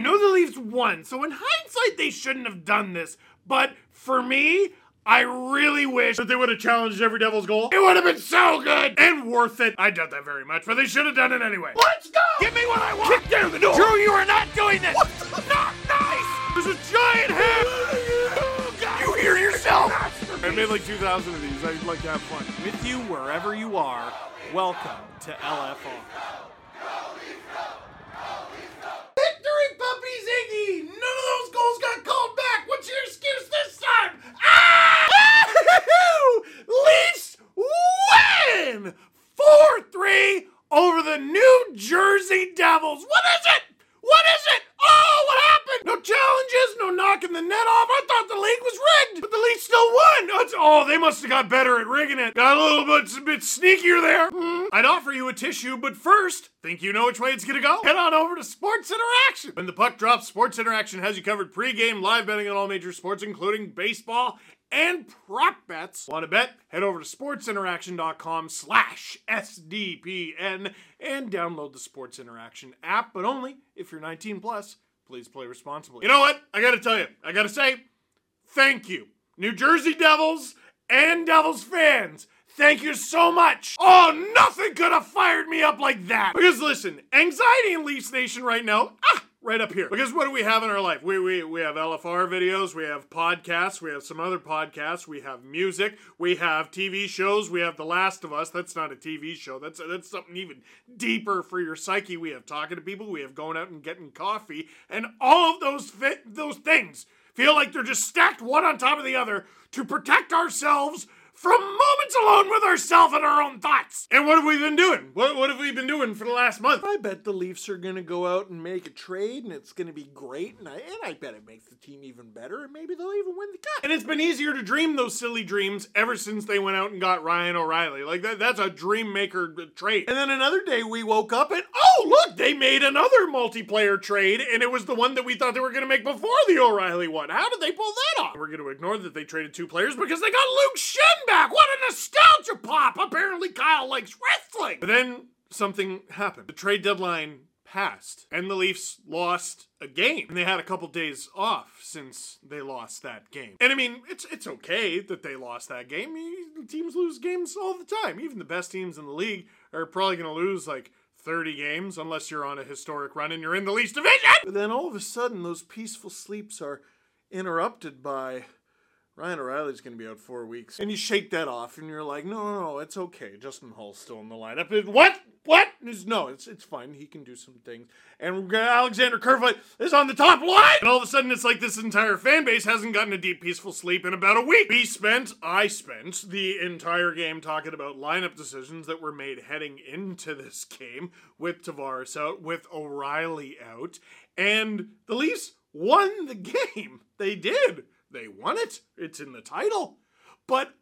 know the Leafs won, so in hindsight, they shouldn't have done this. But for me, I really wish that they would have challenged every Devil's goal. It would have been so good and worth it. I doubt that very much, but they should have done it anyway. Let's go! Give me what I want! Kick down the door! Drew, you are not doing this! Not nice! There's a giant head! You hear yourself? I made like 2,000 of these. I'd like to have fun. With you wherever you are, welcome to LFR. Victory, puppies, Iggy! None of those goals got called back. What's your excuse this time? Ah! Leafs win! 4-3 over the New Jersey Devils. What is it? What is it? Oh, what happened? No challenges, no knocking the net off. I thought the league was rigged, but the league still won. Oh, it's- oh, they must have got better at rigging it. Got a little bit, a bit sneakier there. Hmm. I'd offer you a tissue, but first, think you know which way it's gonna go? Head on over to Sports Interaction. When the puck drops, Sports Interaction has you covered pregame live betting on all major sports, including baseball and prop bets. Want to bet? Head over to sportsinteraction.com slash SDPN and download the Sports Interaction app, but only if you're 19 plus. Please play responsibly. You know what? I gotta tell you, I gotta say, thank you. New Jersey Devils and Devils fans. Thank you so much. Oh, nothing could have fired me up like that. Because listen, anxiety in Leafs Nation right now, ah, right up here. Because what do we have in our life? We, we, we have LFR videos, we have podcasts, we have some other podcasts, we have music, we have TV shows, we have The Last of Us. That's not a TV show. That's that's something even deeper for your psyche. We have talking to people, we have going out and getting coffee, and all of those fit those things feel like they're just stacked one on top of the other to protect ourselves from moments alone with ourselves and our own thoughts. And what have we been doing? What, what have we been doing for the last month? I bet the Leafs are going to go out and make a trade and it's going to be great. And I, and I bet it makes the team even better and maybe they'll even win the cup. And it's been easier to dream those silly dreams ever since they went out and got Ryan O'Reilly. Like that, that's a dream maker trait. And then another day we woke up and oh, look, they made another multiplayer trade and it was the one that we thought they were going to make before the O'Reilly one. How did they pull that off? We're going to ignore that they traded two players because they got Luke Schenn back. What a nostalgia pop! Apparently, Kyle likes wrestling. But then something happened. The trade deadline passed, and the Leafs lost a game. And they had a couple days off since they lost that game. And I mean, it's it's okay that they lost that game. Teams lose games all the time. Even the best teams in the league are probably going to lose like 30 games unless you're on a historic run and you're in the least division. But then all of a sudden, those peaceful sleeps are interrupted by Ryan O'Reilly's going to be out four weeks. And you shake that off and you're like, no, no, no, it's okay. Justin Holl's still in the lineup. It- what? What? It's- no, it's it's fine. He can do some things. And Alexander Kerfoot is on the top line. And all of a sudden, it's like this entire fan base hasn't gotten a deep, peaceful sleep in about a week. We spent, I spent the entire game talking about lineup decisions that were made heading into this game with Tavares out, with O'Reilly out. And the Leafs won the game. They did. They won it. It's in the title. But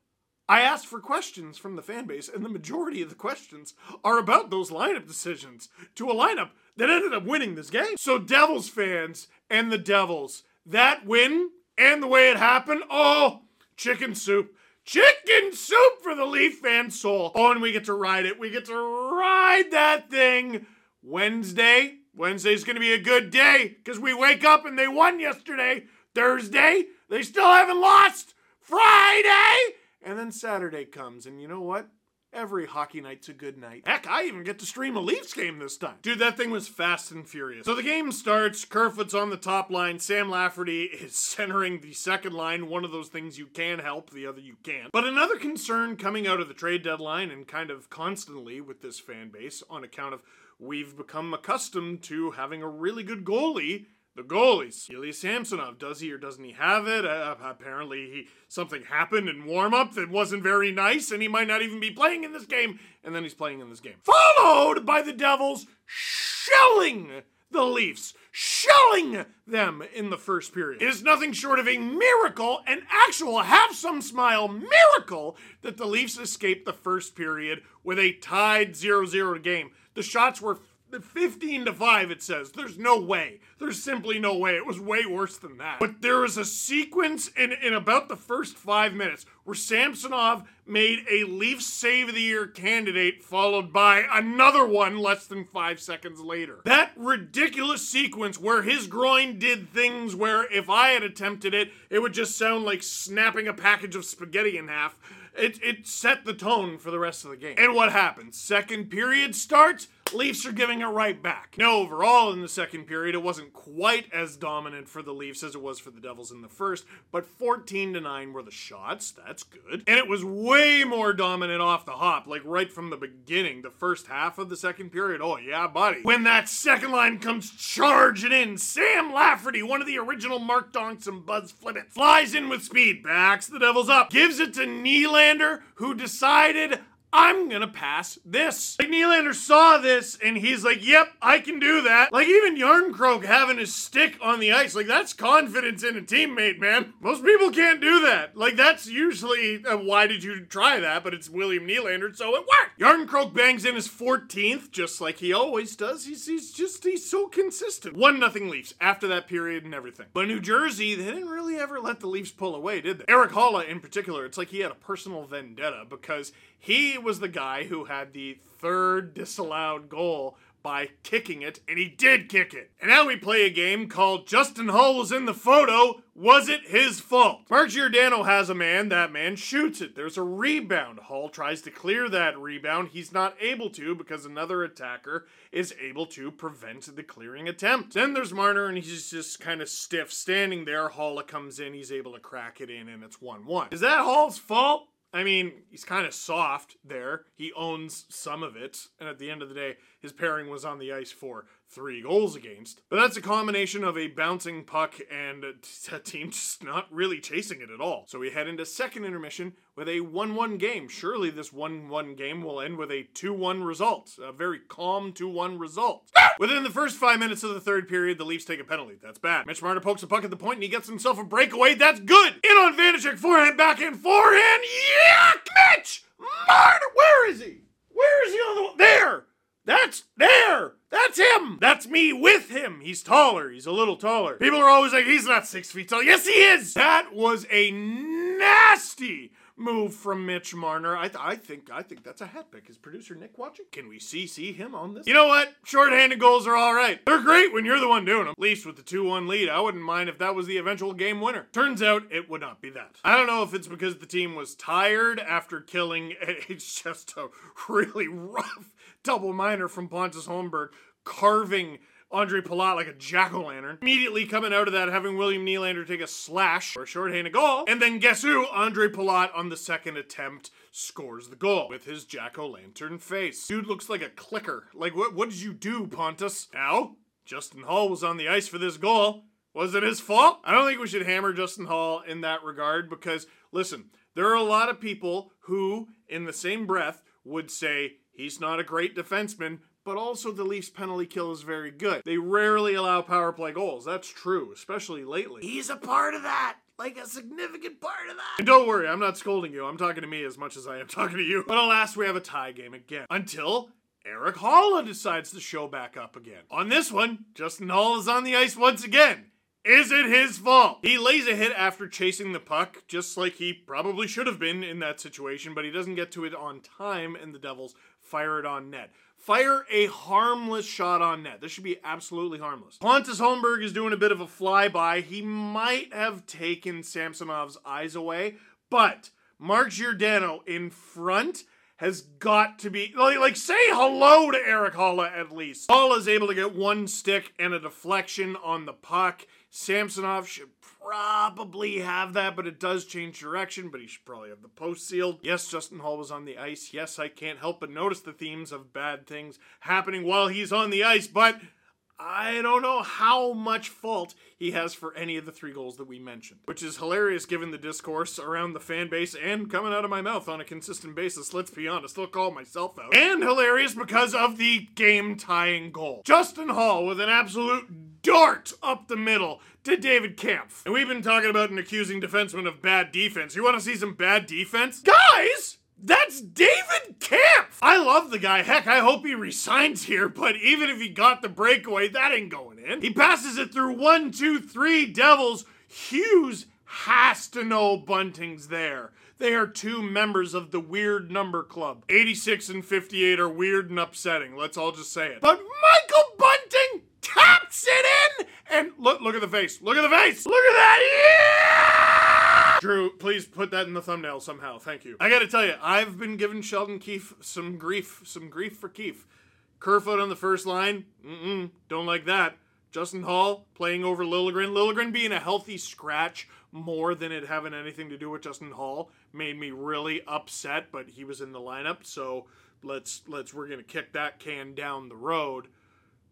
I asked for questions from the fan base, and the majority of the questions are about those lineup decisions to a lineup that ended up winning this game. So, Devils fans and the Devils, that win and the way it happened, oh, chicken soup. Chicken soup for the Leaf fan soul. Oh, and we get to ride it. We get to ride that thing Wednesday. Wednesday's going to be a good day because we wake up and they won yesterday. Thursday, they still haven't lost. Friday, and then Saturday comes, and you know what? Every hockey night's a good night. Heck, I even get to stream a Leafs game this time. Dude, that thing was fast and furious. So the game starts, Kerfoot's on the top line, Sam Lafferty is centering the second line, one of those things you can help, the other you can't. But another concern coming out of the trade deadline and kind of constantly with this fan base on account of we've become accustomed to having a really good goalie the goalies. Ilya Samsonov, does he or doesn't he have it? Uh, apparently, he something happened in warm up that wasn't very nice, and he might not even be playing in this game. And then he's playing in this game, followed by the Devils shelling the Leafs, shelling them in the first period. It is nothing short of a miracle, an actual have some smile miracle, that the Leafs escaped the first period with a tied 0 0 game. The shots were 15 to 5 it says. There's no way. There's simply no way. It was way worse than that. But there was a sequence in, in about the first five minutes where samsonov made a leaf save of the year candidate followed by another one less than five seconds later. That ridiculous sequence where his groin did things where if i had attempted it it would just sound like snapping a package of spaghetti in half. It, it set the tone for the rest of the game. And what happens? Second period starts Leafs are giving it right back. Now, overall, in the second period, it wasn't quite as dominant for the Leafs as it was for the Devils in the first, but 14 to 9 were the shots. That's good. And it was way more dominant off the hop, like right from the beginning, the first half of the second period. Oh, yeah, buddy. When that second line comes charging in, Sam Lafferty, one of the original Mark Donks and Buzz Flibbit, flies in with speed, backs the Devils up, gives it to Nylander, who decided, I'm gonna pass this. Like Nylander saw this and he's like, yep, I can do that. Like even Järnkrok having his stick on the ice, like that's confidence in a teammate, man. Most people can't do that. Like that's usually uh, why did you try that? But it's William Nylander, so it worked. Järnkrok bangs in his 14th, just like he always does. He's, he's just he's so consistent. One nothing Leafs after that period and everything. But New Jersey, they didn't really ever let the Leafs pull away, did they? Eric Haula in particular, it's like he had a personal vendetta because he was the guy who had the third disallowed goal by kicking it, and he did kick it. And now we play a game called Justin Holl was in the photo. Was it his fault? Mark Giordano has a man, that man shoots it. There's a rebound. Holl tries to clear that rebound. He's not able to because another attacker is able to prevent the clearing attempt. Then there's Marner, and he's just kind of stiff standing there. Haula comes in, he's able to crack it in, and it's 1 1. Is that Holl's fault? I mean, he's kind of soft there. He owns some of it. And at the end of the day, his pairing was on the ice for three goals against. But that's a combination of a bouncing puck and a team just not really chasing it at all. So we head into second intermission with a 1 1 game. Surely this 1 1 game will end with a 2 1 result. A very calm 2 1 result. Within the first five minutes of the third period, the Leafs take a penalty. That's bad. Mitch Marner pokes a puck at the point and he gets himself a breakaway. That's good. In on Vanecek, forehand, backhand, forehand. Yuck, Mitch! Marner, where is he? Where is he on the. There! That's there! Me with him! He's taller. He's a little taller. People are always like, he's not six feet tall. Yes, he is! That was a nasty move from Mitch Marner. I, th- I think I think that's a hat pick. Is producer Nick watching? Can we see see him on this? You know what? Short-handed goals are all right. They're great when you're the one doing them. At least with the 2-1 lead, I wouldn't mind if that was the eventual game winner. Turns out it would not be that. I don't know if it's because the team was tired after killing. It's just a really rough double minor from Pontus Holmberg carving Andre Palat like a jack o' lantern. Immediately coming out of that, having William Nylander take a slash or a shorthanded goal. And then guess who? Andre Palat on the second attempt scores the goal with his jack o' lantern face. Dude looks like a clicker. Like, what, what did you do, Pontus? Now, Justin Holl was on the ice for this goal. Was it his fault? I don't think we should hammer Justin Holl in that regard because, listen, there are a lot of people who, in the same breath, would say he's not a great defenseman, but also the Leafs penalty kill is very good. They rarely allow power play goals. That's true, especially lately. He's a part of that like a significant part of that. And don't worry, I'm not scolding you. I'm talking to me as much as I am talking to you. But alas, we have a tie game again. Until Eric Haula decides to show back up again. On this one, Justin Holl is on the ice once again. Is it his fault? He lays a hit after chasing the puck, just like he probably should have been in that situation, but he doesn't get to it on time, and the Devils fire it on net. Fire a harmless shot on net. This should be absolutely harmless. Pontus Holmberg is doing a bit of a flyby. He might have taken Samsonov's eyes away, but Mark Giordano in front has got to be like, like say hello to Eric Haula at least. Haula is able to get one stick and a deflection on the puck. Samsonov should probably have that, but it does change direction, but he should probably have the post sealed. Yes, Justin Holl was on the ice. Yes, I can't help but notice the themes of bad things happening while he's on the ice, but I don't know how much fault he has for any of the three goals that we mentioned, which is hilarious given the discourse around the fan base and coming out of my mouth on a consistent basis. Let's be honest, I'll call myself out. And hilarious because of the game tying goal. Justin Holl with an absolute dart up the middle to David Kampf. And we've been talking about an accusing defenseman of bad defense. You want to see some bad defense? Guys! That's David Kampf. I love the guy. Heck, I hope he resigns here, but even if he got the breakaway, that ain't going in. He passes it through one, two, three Devils. Hughes has to know Bunting's there. They are two members of the weird number club. 86 and 58 are weird and upsetting. Let's all just say it. But Michael Bunting taps it in! And look look at the face. Look at the face! Look at that! Yeah! Drew, please put that in the thumbnail somehow. Thank you. I gotta tell you, I've been giving Sheldon Keefe some grief. Some grief for Keefe. Kerfoot on the first line. Mm-mm. Don't like that. Justin Holl playing over Liljegren. Liljegren being a healthy scratch more than it having anything to do with Justin Holl made me really upset, but he was in the lineup, so let's let's we're gonna kick that can down the road.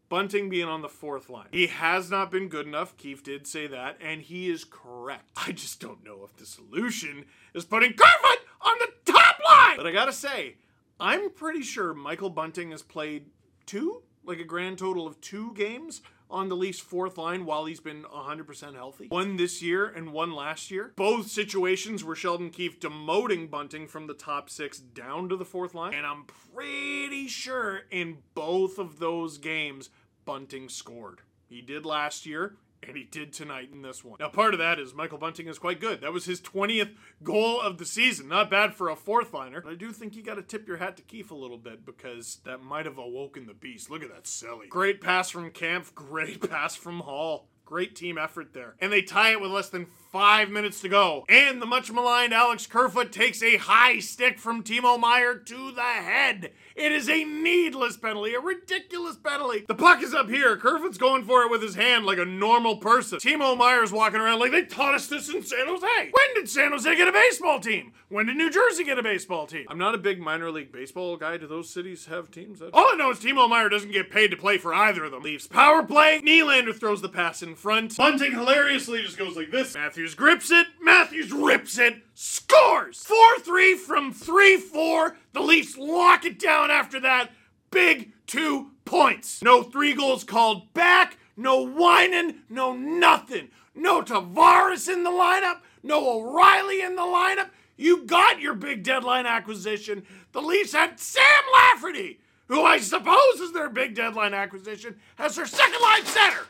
Bunting being on the fourth line. He has not been good enough. Keefe did say that, and he is correct. I just don't know if the solution is putting Kerfoot on the top line. But I gotta say, I'm pretty sure Michael Bunting has played two, like a grand total of two games on the Leafs' fourth line while he's been 100% healthy. One this year and one last year. Both situations were Sheldon Keefe demoting Bunting from the top six down to the fourth line. And I'm pretty sure in both of those games, Bunting scored. He did last year, and he did tonight in this one. Now, part of that is Michael Bunting is quite good. That was his 20th goal of the season. Not bad for a fourth liner. But I do think you got to tip your hat to Keefe a little bit because that might have awoken the beast. Look at that silly. Great pass from Kampf, great pass from Holl. Great team effort there. And they tie it with less than five minutes to go. And the much maligned Alex Kerfoot takes a high stick from Timo Meier to the head. It is a needless penalty, a ridiculous penalty. The puck is up here. Kerfoot's going for it with his hand like a normal person. Timo Meier's walking around like they taught us this in San Jose. When did San Jose get a baseball team? When did New Jersey get a baseball team? I'm not a big minor league baseball guy. Do those cities have teams? All I know is Timo Meier doesn't get paid to play for either of them. Leafs power play. Nylander throws the pass in front. Bunting hilariously just goes like this. Matthews grips it. Matthews rips it. Scores! 4 3 from 3 4. The Leafs lock it down after that. Big two points. No three goals called back. No whining. No nothing. No Tavares in the lineup. No O'Reilly in the lineup. You got your big deadline acquisition. The Leafs had Sam Lafferty, who I suppose is their big deadline acquisition, as their second line center.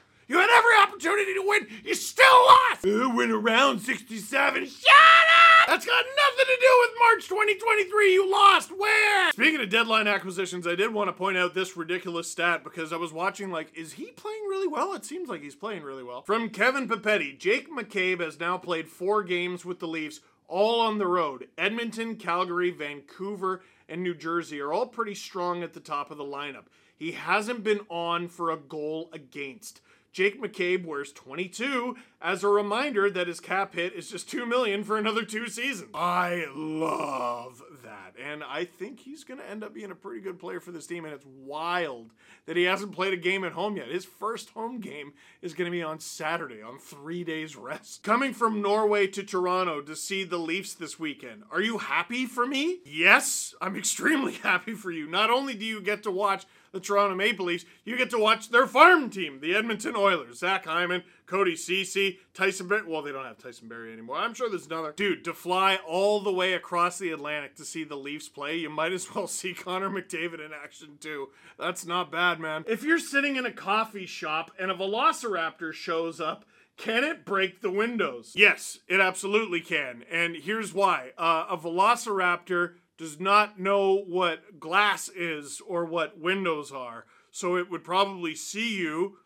You opportunity to win. You still lost. Uh, win around 67. Shut up! That's got nothing to do with March 2023. You lost. Where? Speaking of deadline acquisitions, I did want to point out this ridiculous stat because I was watching, like, is he playing really well? It seems like he's playing really well. From Kevin Papetti, Jake McCabe has now played four games with the Leafs, all on the road. Edmonton, Calgary, Vancouver, and New Jersey are all pretty strong at the top of the lineup. He hasn't been on for a goal against. Jake McCabe wears 22 as a reminder that his cap hit is just 2 million for another two seasons. I love that. And I think he's going to end up being a pretty good player for this team and it's wild that he hasn't played a game at home yet. His first home game is going to be on Saturday on 3 days rest. Coming from Norway to Toronto to see the Leafs this weekend. Are you happy for me? Yes, I'm extremely happy for you. Not only do you get to watch the Toronto Maple Leafs, you get to watch their farm team, the Edmonton Oilers. Zach Hyman, Cody Ceci, Tyson Barrie. Well, they don't have Tyson Barrie anymore. I'm sure there's another. Dude, to fly all the way across the Atlantic to see the Leafs play, you might as well see Connor McDavid in action too. That's not bad, man. If you're sitting in a coffee shop and a Velociraptor shows up, can it break the windows? Yes, it absolutely can. And here's why. Uh, a Velociraptor does not know what glass is or what windows are. So it would probably see you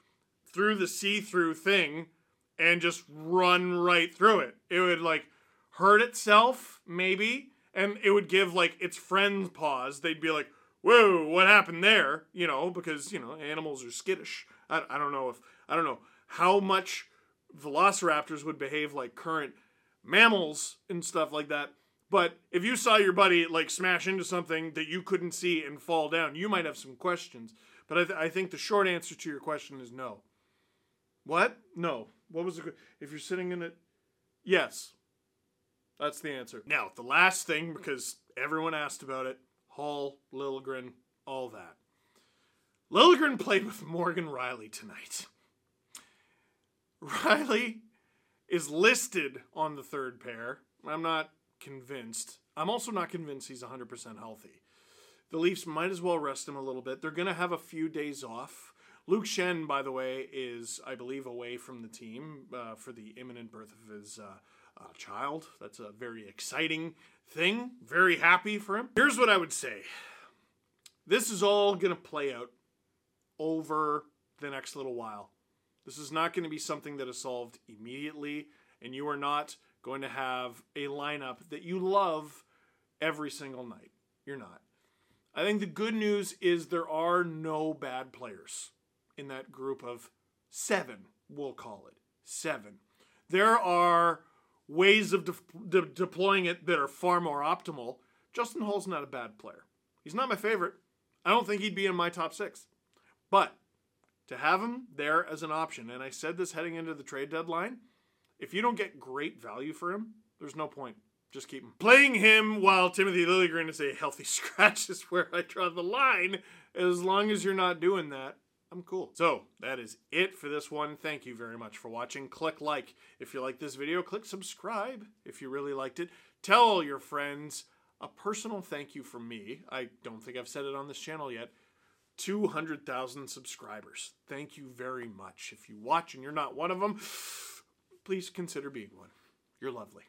through the see through thing and just run right through it. It would like hurt itself, maybe, and it would give like its friends pause. They'd be like, whoa, what happened there? You know, because, you know, animals are skittish. I, I don't know if, I don't know how much velociraptors would behave like current mammals and stuff like that. But if you saw your buddy like smash into something that you couldn't see and fall down, you might have some questions. But I, th- I think the short answer to your question is no. What? No. What was the if you're sitting in it? Yes. That's the answer. Now the last thing because everyone asked about it. Holl, Liljegren, all that. Liljegren played with Morgan Rielly tonight. Rielly is listed on the third pair. I'm not convinced. I'm also not convinced he's 100% healthy. The Leafs might as well rest him a little bit. They're going to have a few days off. Luke Schenn, by the way, is, I believe, away from the team uh, for the imminent birth of his uh, uh, child. That's a very exciting thing. Very happy for him. Here's what I would say this is all going to play out over the next little while. This is not going to be something that is solved immediately, and you are not going to have a lineup that you love every single night. You're not. I think the good news is there are no bad players in that group of seven, we'll call it. Seven. There are ways of de- de- deploying it that are far more optimal. Justin Holl's not a bad player. He's not my favorite. I don't think he'd be in my top six. But to have him there as an option, and I said this heading into the trade deadline, if you don't get great value for him, there's no point. Just keep him. Playing him while Timothy Liljegren is a healthy scratch is where I draw the line. As long as you're not doing that, I'm cool. So that is it for this one. Thank you very much for watching. Click like if you like this video. Click subscribe if you really liked it. Tell all your friends. A personal thank you from me. I don't think I've said it on this channel yet. 200,000 subscribers. Thank you very much. If you watch and you're not one of them, please consider being one. You're lovely.